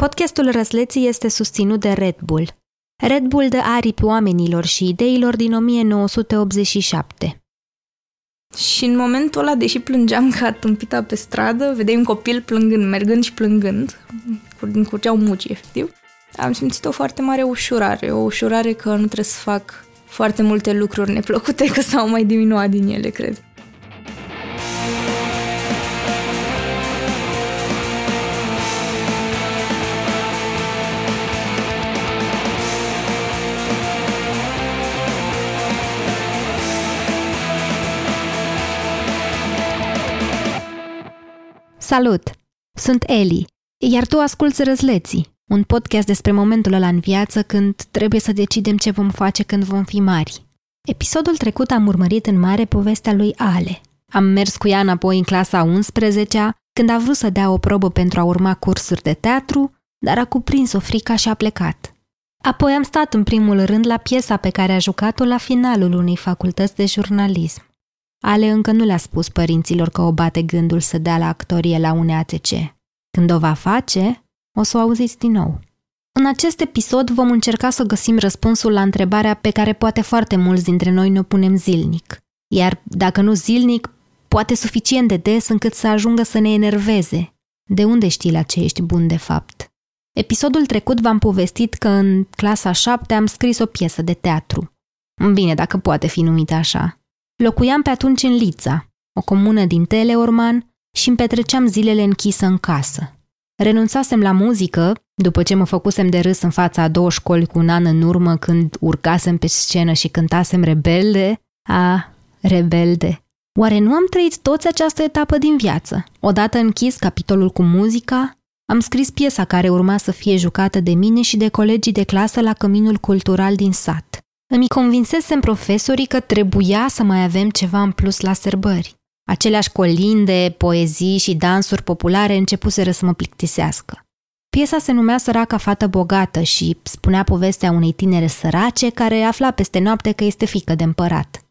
Podcastul Răsleții este susținut de Red Bull. Red Bull dă aripi oamenilor și ideilor din 1987. Și în momentul ăla, deși plângeam ca tâmpita pe stradă, vedeai un copil plângând, mergând și plângând, curgeau muci, efectiv, am simțit o foarte mare ușurare, o ușurare că nu trebuie să fac foarte multe lucruri neplăcute, că s-au mai diminuat din ele, cred. Salut! Sunt Eli, iar tu asculți Răzleții, un podcast despre momentul ăla în viață când trebuie să decidem ce vom face când vom fi mari. Episodul trecut am urmărit în mare povestea lui Ale. Am mers cu ea înapoi în clasa 11 când a vrut să dea o probă pentru a urma cursuri de teatru, dar a cuprins-o frica și a plecat. Apoi am stat în primul rând la piesa pe care a jucat-o la finalul unei facultăți de jurnalism. Ale încă nu le-a spus părinților că o bate gândul să dea la actorie la UNATC. Când o va face, o să o auziți din nou. În acest episod vom încerca să găsim răspunsul la întrebarea pe care poate foarte mulți dintre noi ne punem zilnic. Iar dacă nu zilnic, poate suficient de des încât să ajungă să ne enerveze. De unde știi la ce ești bun de fapt? Episodul trecut v-am povestit că în clasa 7 am scris o piesă de teatru. Bine, dacă poate fi numită așa. Locuiam pe atunci în Lița, o comună din Teleorman, și îmi petreceam zilele închisă în casă. Renunțasem la muzică, după ce mă făcusem de râs în fața a două școli cu un an în urmă când urcasem pe scenă și cântasem rebelde. A, rebelde. Oare nu am trăit toți această etapă din viață? Odată închis capitolul cu muzica, am scris piesa care urma să fie jucată de mine și de colegii de clasă la Căminul Cultural din sat. Îmi convinsesem profesorii că trebuia să mai avem ceva în plus la sărbări. Aceleași colinde, poezii și dansuri populare începuseră să mă plictisească. Piesa se numea Săraca fată bogată și spunea povestea unei tinere sărace care afla peste noapte că este fică de împărat.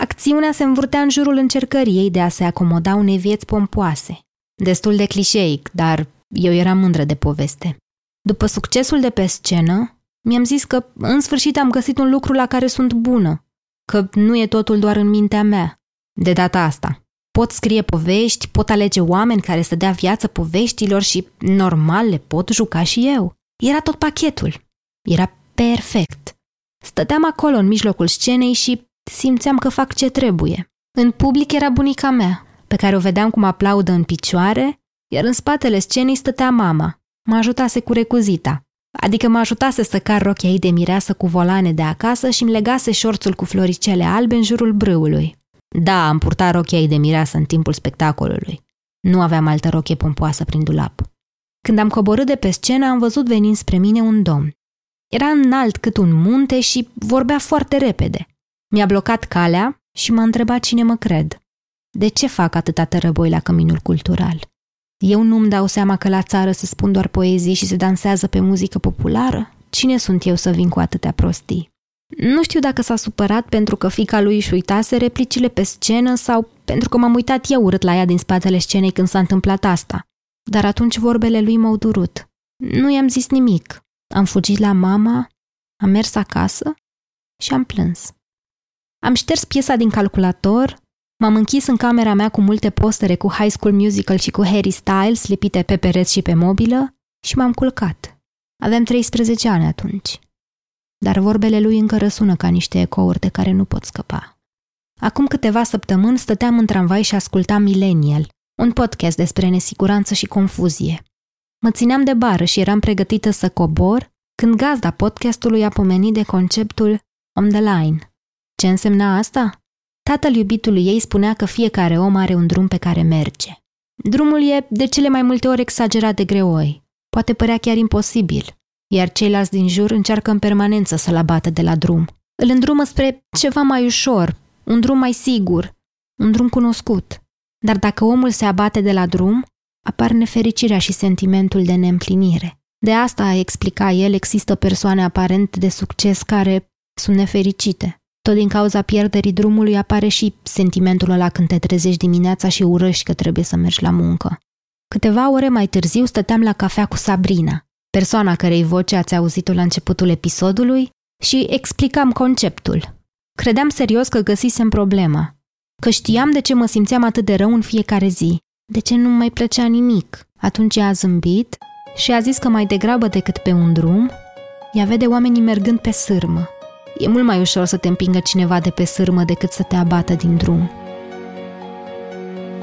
Acțiunea se învârtea în jurul încercării ei de a se acomoda unei vieți pompoase. Destul de clișeic, dar eu eram mândră de poveste. După succesul de pe scenă, mi-am zis că în sfârșit am găsit un lucru la care sunt bună, că nu e totul doar în mintea mea. De data asta. Pot scrie povești, pot alege oameni care să dea viață poveștilor și, normal, le pot juca și eu. Era tot pachetul. Era perfect. Stăteam acolo în mijlocul scenei și simțeam că fac ce trebuie. În public era bunica mea, pe care o vedeam cum aplaudă în picioare, iar în spatele scenei stătea mama. Mă ajutase cu recuzita. Adică mă ajutase să car rochia ei de mireasă cu volane de acasă și îmi legase șorțul cu floricele albe în jurul brâului. Da, am purtat rochia ei de mireasă în timpul spectacolului. Nu aveam altă rochie pompoasă prin dulap. Când am coborât de pe scenă, am văzut venind spre mine un domn. Era înalt cât un munte și vorbea foarte repede. Mi-a blocat calea și m-a întrebat cine mă cred. De ce fac atâta tărăboi la căminul cultural? Eu nu-mi dau seama că la țară se spun doar poezii și se dansează pe muzică populară? Cine sunt eu să vin cu atâtea prostii? Nu știu dacă s-a supărat pentru că fica lui își uitase replicile pe scenă sau pentru că m-am uitat eu urât la ea din spatele scenei când s-a întâmplat asta. Dar atunci vorbele lui m-au durut. Nu i-am zis nimic. Am fugit la mama, am mers acasă și am plâns. Am șters piesa din calculator, M-am închis în camera mea cu multe postere cu High School Musical și cu Harry Styles lipite pe pereți și pe mobilă și m-am culcat. Aveam 13 ani atunci. Dar vorbele lui încă răsună ca niște ecouri de care nu pot scăpa. Acum câteva săptămâni stăteam în tramvai și ascultam Millennial, un podcast despre nesiguranță și confuzie. Mă țineam de bară și eram pregătită să cobor când gazda podcastului a pomenit de conceptul on the line. Ce însemna asta? Tatăl iubitului ei spunea că fiecare om are un drum pe care merge. Drumul e de cele mai multe ori exagerat de greoi. Poate părea chiar imposibil, iar ceilalți din jur încearcă în permanență să-l abată de la drum. Îl îndrumă spre ceva mai ușor, un drum mai sigur, un drum cunoscut. Dar dacă omul se abate de la drum, apar nefericirea și sentimentul de neîmplinire. De asta, explica el, există persoane aparent de succes care sunt nefericite. Tot din cauza pierderii drumului apare și sentimentul ăla când te trezești dimineața și urăști că trebuie să mergi la muncă. Câteva ore mai târziu stăteam la cafea cu Sabrina, persoana cărei voce ați auzit-o la începutul episodului, și explicam conceptul. Credeam serios că găsisem problema, că știam de ce mă simțeam atât de rău în fiecare zi, de ce nu mai plăcea nimic. Atunci ea a zâmbit și a zis că mai degrabă decât pe un drum, ea vede oamenii mergând pe sârmă. E mult mai ușor să te împingă cineva de pe sârmă decât să te abată din drum.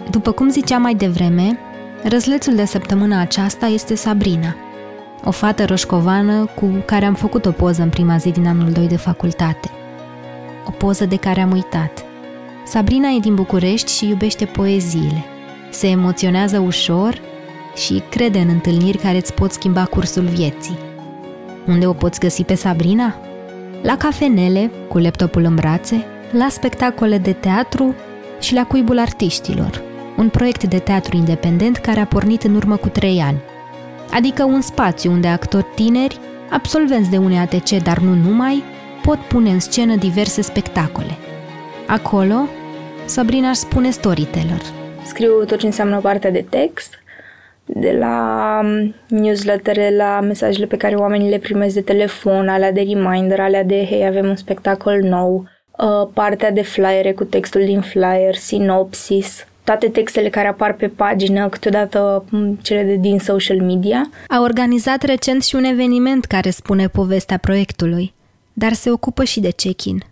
După cum ziceam mai devreme, răzlețul de săptămâna aceasta este Sabrina, o fată roșcovană cu care am făcut o poză în prima zi din anul 2 de facultate. O poză de care am uitat. Sabrina e din București și iubește poeziile. Se emoționează ușor și crede în întâlniri care îți pot schimba cursul vieții. Unde o poți găsi pe Sabrina? La cafenele, cu laptopul în brațe, la spectacole de teatru și la Cuibul Artiștilor, un proiect de teatru independent care a pornit în urmă cu trei ani. Adică un spațiu unde actori tineri, absolvenți de UNEATC, dar nu numai, pot pune în scenă diverse spectacole. Acolo, Sabrina își spune storyteller. Scriu tot ce înseamnă partea de text, de la um, newslettere, la mesajele pe care oamenii le primesc de telefon, alea de reminder, alea de hei, avem un spectacol nou, uh, partea de flyere cu textul din flyer, sinopsis, toate textele care apar pe pagină, câteodată cele de din social media. A organizat recent și un eveniment care spune povestea proiectului, dar se ocupă și de check-in.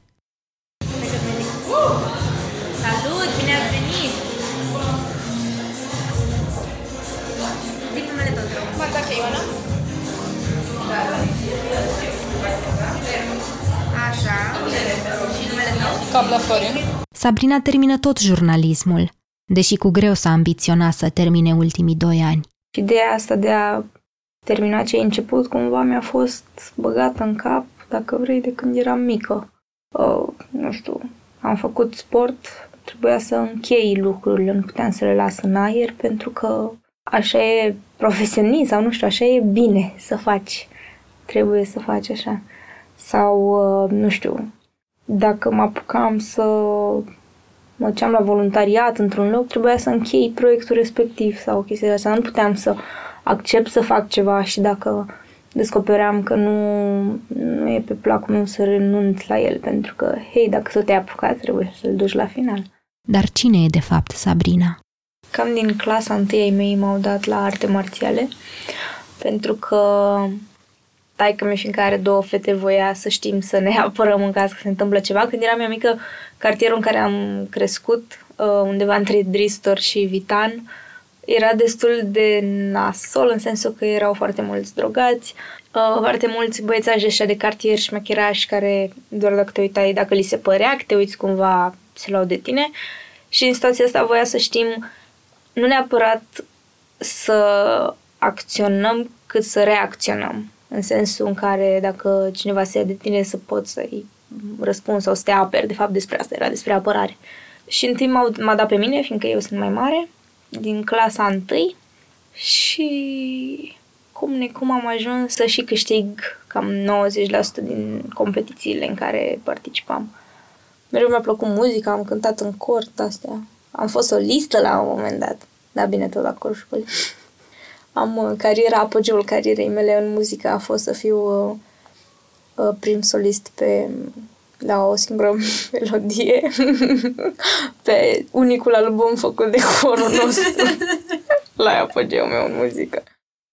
Numele tău? Sabrina termină tot jurnalismul, deși cu greu s-a ambiționat să termine ultimii doi ani. Ideea asta de a termina ce ai început cumva mi-a fost băgată în cap, dacă vrei, de când eram mică. Uh, nu știu, am făcut sport, trebuia să închei lucrurile, nu puteam să le las în aer pentru că așa e profesionist sau nu știu, așa e bine să faci. Trebuie să faci așa. Sau, uh, nu știu, dacă mă apucam să mă duceam la voluntariat într-un loc, trebuia să închei proiectul respectiv sau chestia de asta. Nu puteam să accept să fac ceva și dacă descopeream că nu, nu e pe placul meu să renunț la el, pentru că, hei, dacă să te-ai apucat, trebuie să-l duci la final. Dar cine e de fapt Sabrina? Cam din clasa întâi ai mei m-au dat la arte marțiale, pentru că taică mi fiindcă are două fete voia să știm să ne apărăm în caz că se întâmplă ceva. Când eram eu mică, cartierul în care am crescut, uh, undeva între Dristor și Vitan, era destul de nasol, în sensul că erau foarte mulți drogați, uh, foarte mulți băiețași ăștia de cartier șmecherași care doar dacă te uitai, dacă li se părea că te uiți cumva, se luau de tine. Și în situația asta voia să știm nu neapărat să acționăm, cât să reacționăm în sensul în care dacă cineva se ia de tine să poți să-i răspunzi sau să te aperi, de fapt despre asta era, despre apărare. Și întâi m-a, m-a dat pe mine, fiindcă eu sunt mai mare, din clasa întâi și cum necum am ajuns să și câștig cam 90% din competițiile în care participam. Mereu mi-a plăcut muzica, am cântat în cort, astea. Am fost o listă la un moment dat. Da, bine, tot la corșul școlii am uh, cariera, apogeul carierei mele în muzică a fost să fiu uh, uh, prim solist pe la o singură melodie pe unicul album făcut de corul nostru la apogeul meu în muzică.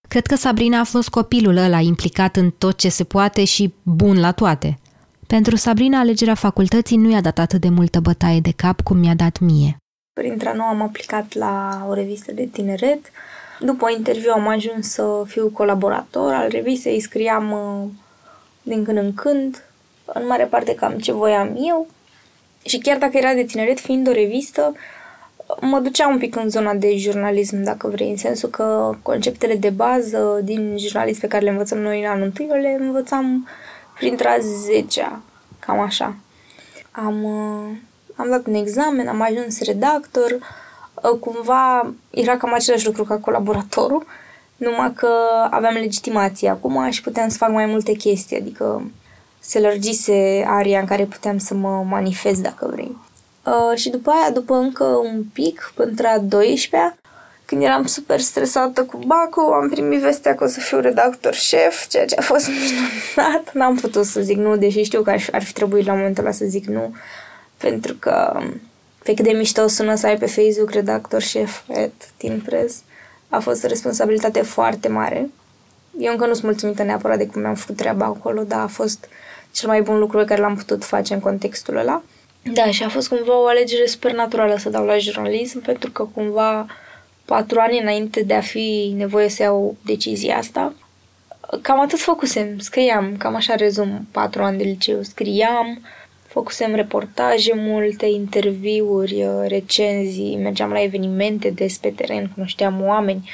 Cred că Sabrina a fost copilul ăla implicat în tot ce se poate și bun la toate. Pentru Sabrina, alegerea facultății nu i-a dat atât de multă bătaie de cap cum mi-a dat mie. Printre nou am aplicat la o revistă de tineret, după interviu am ajuns să fiu colaborator al revistei, scriam uh, din când în când, în mare parte cam ce voiam eu. Și chiar dacă era de tineret, fiind o revistă, mă ducea un pic în zona de jurnalism, dacă vrei, în sensul că conceptele de bază din jurnalism pe care le învățăm noi în anul întâi, le învățam printre a zecea, cam așa. Am, uh, am dat un examen, am ajuns redactor, Ă, cumva era cam același lucru ca colaboratorul, numai că aveam legitimație acum și puteam să fac mai multe chestii, adică se lărgise aria în care puteam să mă manifest dacă vrei. Uh, și după aia, după încă un pic, între a 12 când eram super stresată cu Baco, am primit vestea că o să fiu redactor șef, ceea ce a fost minunat. N-am putut să zic nu, deși știu că ar fi trebuit la momentul ăla să zic nu, pentru că pe cât de mișto sună să ai pe Facebook redactor șef at Teen Press, a fost o responsabilitate foarte mare. Eu încă nu sunt mulțumită neapărat de cum mi-am făcut treaba acolo, dar a fost cel mai bun lucru pe care l-am putut face în contextul ăla. Da, și a fost cumva o alegere super naturală să dau la jurnalism, pentru că cumva patru ani înainte de a fi nevoie să iau decizia asta, cam atât făcusem, scriam, cam așa rezum patru ani de liceu, scriam, făcusem reportaje multe, interviuri, recenzii, mergeam la evenimente des pe teren, cunoșteam oameni,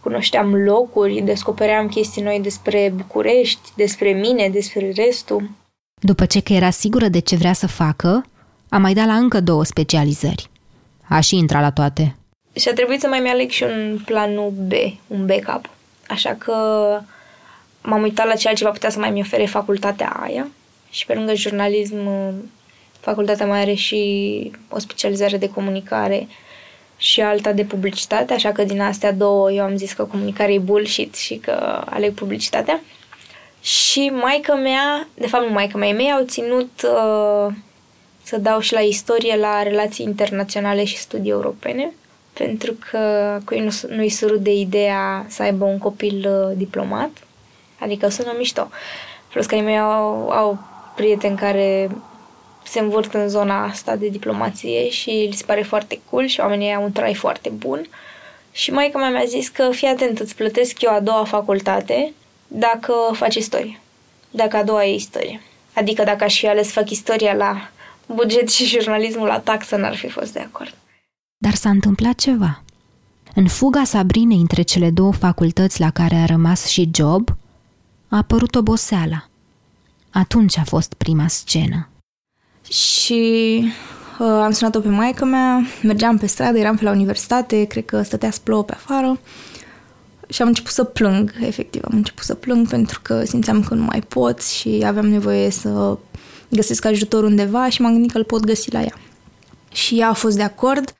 cunoșteam locuri, descopeream chestii noi despre București, despre mine, despre restul. După ce că era sigură de ce vrea să facă, a mai dat la încă două specializări. A și intrat la toate. Și a trebuit să mai mi-aleg și un planul B, un backup. Așa că m-am uitat la ce altceva putea să mai mi ofere facultatea aia. Și pe lângă jurnalism, facultatea mai are și o specializare de comunicare și alta de publicitate, așa că din astea două eu am zis că comunicare e bullshit și că aleg publicitatea. Și maica mea, de fapt nu maica mea, mei au ținut uh, să dau și la istorie, la relații internaționale și studii europene, pentru că cu ei nu, nu-i surut de ideea să aibă un copil uh, diplomat, adică sună mișto. Plus că ei mei au, au prieteni care se învârt în zona asta de diplomație și li se pare foarte cool și oamenii au un trai foarte bun. Și maica mea mi-a zis că fii atent, îți plătesc eu a doua facultate dacă faci istorie. Dacă a doua e istorie. Adică dacă aș fi ales să fac istoria la buget și jurnalismul la taxă, n-ar fi fost de acord. Dar s-a întâmplat ceva. În fuga Sabrinei între cele două facultăți la care a rămas și job, a apărut oboseala. Atunci a fost prima scenă. Și uh, am sunat-o pe maică mea, mergeam pe stradă, eram pe la universitate, cred că stătea să plouă pe afară și am început să plâng, efectiv, am început să plâng pentru că simțeam că nu mai pot și aveam nevoie să găsesc ajutor undeva și m-am gândit că îl pot găsi la ea. Și ea a fost de acord.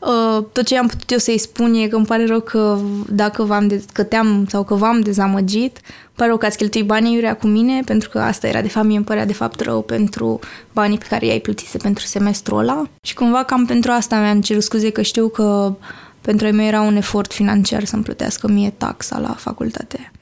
Uh, tot ce am putut eu să-i spun e că îmi pare rău că dacă v-am de- că te-am sau că v-am dezamăgit, îmi pare rău că ați cheltuit banii iurea cu mine, pentru că asta era de fapt, mie îmi părea de fapt rău pentru banii pe care i-ai plătise pentru semestrul ăla. Și cumva cam pentru asta mi-am cerut scuze că știu că pentru ei mei era un efort financiar să-mi plătească mie taxa la facultate.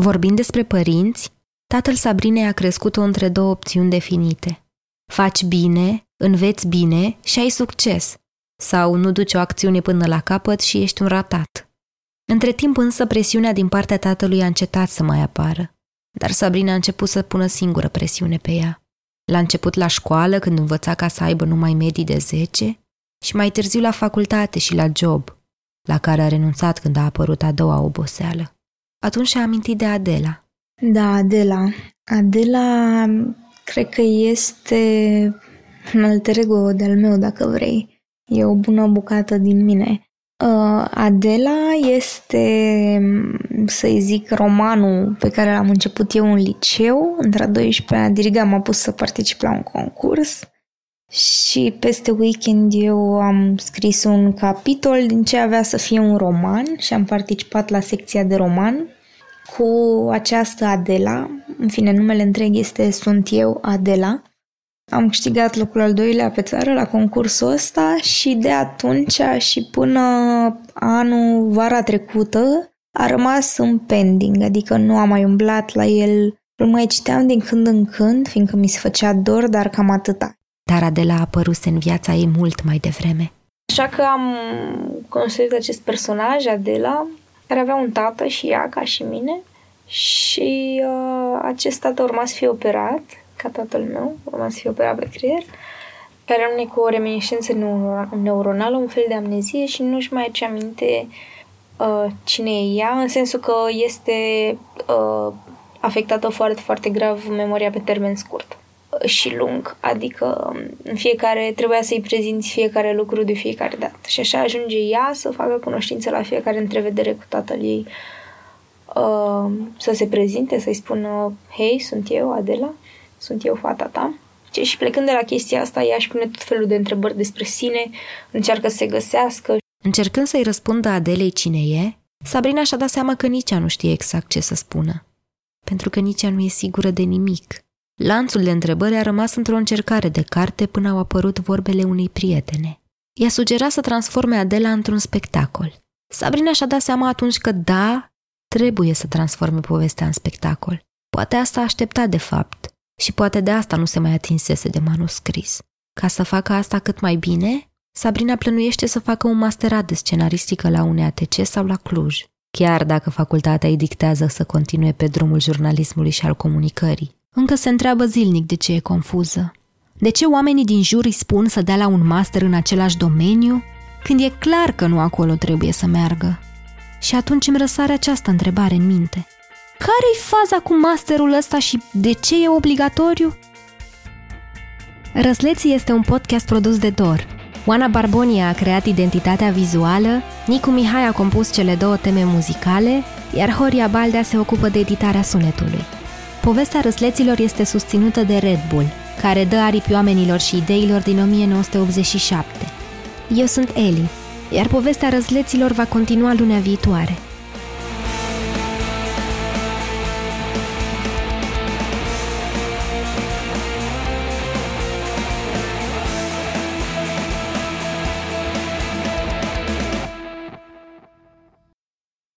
Vorbind despre părinți, tatăl Sabrinei a crescut-o între două opțiuni definite. Faci bine, înveți bine și ai succes. Sau nu duci o acțiune până la capăt și ești un ratat. Între timp însă presiunea din partea tatălui a încetat să mai apară. Dar Sabrina a început să pună singură presiune pe ea. La început la școală, când învăța ca să aibă numai medii de 10, și mai târziu la facultate și la job, la care a renunțat când a apărut a doua oboseală. Atunci și-a amintit de Adela. Da, Adela. Adela cred că este un alter ego de-al meu, dacă vrei. E o bună bucată din mine. Uh, Adela este, să-i zic, romanul pe care l-am început eu în liceu. Între a 12-a, Diriga m-a pus să particip la un concurs și peste weekend eu am scris un capitol din ce avea să fie un roman și am participat la secția de roman cu această Adela. În fine, numele întreg este Sunt eu, Adela. Am câștigat locul al doilea pe țară la concursul ăsta și de atunci și până anul, vara trecută, a rămas în pending, adică nu am mai umblat la el. Îl mai citeam din când în când, fiindcă mi se făcea dor, dar cam atâta. Dar Adela a apărut în viața ei mult mai devreme. Așa că am construit acest personaj, Adela, care avea un tată și ea, ca și mine, și uh, acest tată urma să fie operat, ca tatăl meu, urma să fie operat pe creier, care rămâne cu o reminiscență neuronală, un fel de amnezie și nu-și mai aduce aminte uh, cine e ea, în sensul că este uh, afectată foarte, foarte grav memoria pe termen scurt și lung, adică um, în fiecare trebuia să-i prezinți fiecare lucru de fiecare dată. Și așa ajunge ea să facă cunoștință la fiecare întrevedere cu tatăl ei, uh, să se prezinte, să-i spună, hei, sunt eu, Adela, sunt eu, fata ta. Și plecând de la chestia asta, ea își pune tot felul de întrebări despre sine, încearcă să se găsească. Încercând să-i răspundă Adelei cine e, Sabrina și-a dat seama că nici ea nu știe exact ce să spună. Pentru că nici ea nu e sigură de nimic. Lanțul de întrebări a rămas într-o încercare de carte până au apărut vorbele unei prietene. Ea sugera să transforme Adela într-un spectacol. Sabrina și-a dat seama atunci că da, trebuie să transforme povestea în spectacol. Poate asta aștepta de fapt și poate de asta nu se mai atinsese de manuscris. Ca să facă asta cât mai bine, Sabrina plănuiește să facă un masterat de scenaristică la UNATC sau la Cluj, chiar dacă facultatea îi dictează să continue pe drumul jurnalismului și al comunicării. Încă se întreabă zilnic de ce e confuză. De ce oamenii din jur îi spun să dea la un master în același domeniu, când e clar că nu acolo trebuie să meargă? Și atunci îmi răsare această întrebare în minte. Care-i faza cu masterul ăsta și de ce e obligatoriu? Răsleții este un podcast produs de Dor. Oana Barbonia a creat identitatea vizuală, Nicu Mihai a compus cele două teme muzicale, iar Horia Baldea se ocupă de editarea sunetului. Povestea răsleților este susținută de Red Bull, care dă aripi oamenilor și ideilor din 1987. Eu sunt Eli, iar povestea răsleților va continua lunea viitoare –